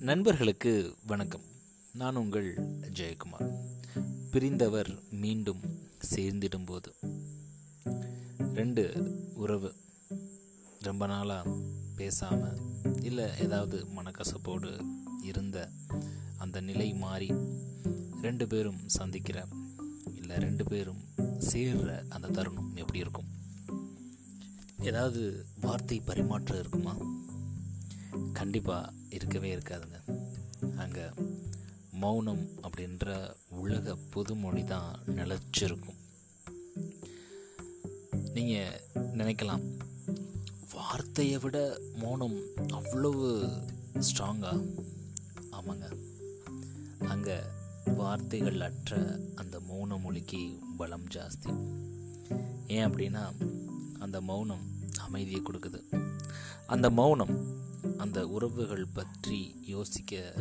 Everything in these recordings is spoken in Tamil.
நண்பர்களுக்கு வணக்கம். நான் உங்கள் ஜெயக்குமார். பிரிந்தவர் மீண்டும் சேர்ந்திடும்போது. ரெண்டு உறவு. ரொம்ப நாளாக பேசாமல் இல்லை ஏதாவது மனக்கசப்போடு இருந்த அந்த நிலை மாறி ரெண்டு பேரும் சந்திக்கிற இல்லை ரெண்டு பேரும் சேர்ற அந்த தருணம் எப்படி இருக்கும்? ஏதாவது வார்த்தை பரிமாற்றம் இருக்குமா? கண்டிப்பாக இருக்கவே இருக்காதுங்க. அங்கே மௌனம் அப்படின்ற உலக பொதுமொழி தான் நிலச்சிருக்கும். நீங்கள் நினைக்கலாம் வார்த்தையை விட மௌனம் அவ்வளவு ஸ்ட்ராங்கா ஆமாங்க. அங்கே வார்த்தைகள் அற்ற அந்த மௌன மொழிக்கு பலம் ஜாஸ்தி. ஏன் அப்படின்னா அந்த மௌனம் அமைதியை கொடுக்குது. அந்த மௌனம் அந்த உறவுகள் பற்றி யோசிக்க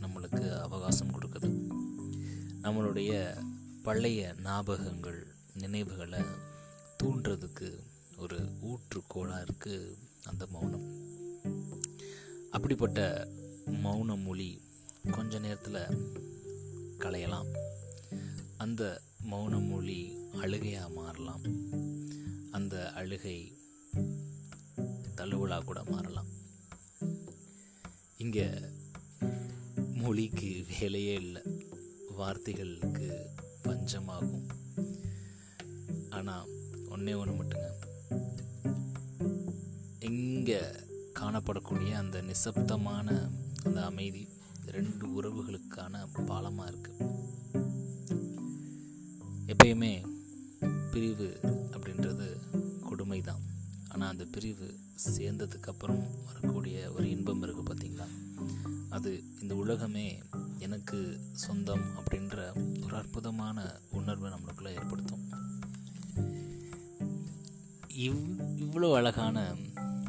நம்மளுக்கு அவகாசம் கொடுக்குது. நம்மளுடைய பழைய ஞாபகங்கள் நினைவுகளை தூண்டுறதுக்கு ஒரு ஊற்றுக்கோளாக இருக்குது அந்த மௌனம். அப்படிப்பட்ட மௌன மொழி கொஞ்ச நேரத்தில் களையலாம். அந்த மௌன மொழி அழுகையாக மாறலாம். அந்த அழுகை தழுவலாக கூட மாறலாம். இங்கே மொழிக்கு வேலையே இல்லை. வார்த்தைகளுக்கு பஞ்சமாகும். ஆனால் ஒன்றே ஒன்று மட்டுங்க. இங்கே காணப்படக்கூடிய அந்த நிசப்தமான அந்த அமைதி ரெண்டு உறவுகளுக்கான பாலமாக இருக்குது எப்பயுமே பிரிவு ஆனால் அந்த பிரிவு சேர்ந்ததுக்கப்புறம் வரக்கூடிய ஒரு இன்பம் இருக்குது பார்த்திங்களா? அது இந்த உலகமே எனக்கு சொந்தம் அப்படின்ற ஒரு அற்புதமான உணர்வை நம்மளுக்குள்ளே ஏற்படுத்தும். இவ் இவ்வளோ அழகான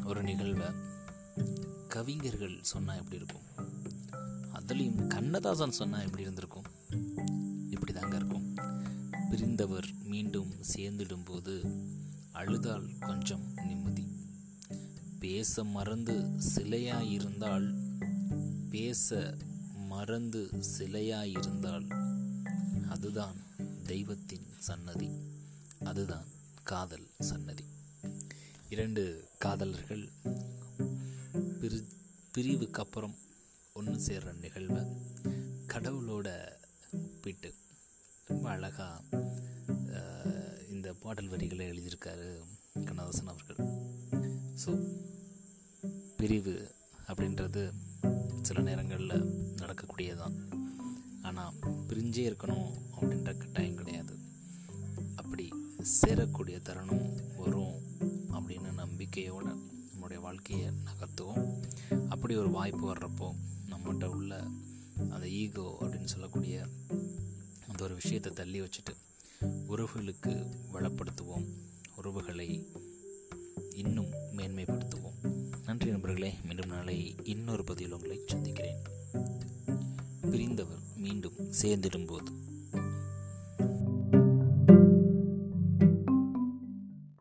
ஒரு நிகழ்வை கவிஞர்கள் சொன்னால் எப்படி இருக்கும்? அதுலேயும் கண்ணதாசன் சொன்னால் எப்படி இருந்திருக்கும்? இப்படி தாங்க இருக்கும். பிரிந்தவர் மீண்டும் சேர்ந்திடும்போது அழுதால் கொஞ்சம் நிம்மதி. பேச மறந்து சிலையாயிருந்தால் பேச மறந்து சிலையாயிருந்தால் அதுதான் தெய்வத்தின் சன்னதி. அதுதான் காதல் சன்னதி. இரண்டு காதலர்கள் பிரி பிரிவுக்கு அப்புறம் ஒன்று சேர்ற நிகழ்வை. கடவுளோட ஒப்பிட்டு ரொம்ப அழகாக பாடல் வரிகளை எழுதியிருக்காரு கண்ணதாசன் அவர்கள். ஸோ பிரிவு அப்படின்றது சில நேரங்களில் நடக்கக்கூடியதான் ஆனால் பிரிஞ்சே இருக்கணும் அப்படின்ற கட்டாயம் கிடையாது. அப்படி சேரக்கூடிய தருணம் வரும் அப்படின்னு நம்பிக்கையோடு நம்மளுடைய வாழ்க்கையை நகர்த்துவோம். அப்படி ஒரு வாய்ப்பு வர்றப்போ நம்மகிட்ட உள்ள அந்த ஈகோ அப்படின்னு சொல்லக்கூடிய அந்த ஒரு விஷயத்தை தள்ளி வச்சுட்டு உறவுகளுக்கு வளப்படுத்துவோம். உறவுகளை இன்னும் மேன்மைப்படுத்துவோம். நன்றி நண்பர்களே மீண்டும் நாளை இன்னொரு பதிவில் உங்களை சந்திக்கிறேன். பிரிந்தவர் மீண்டும் சேர்ந்திடும்போது.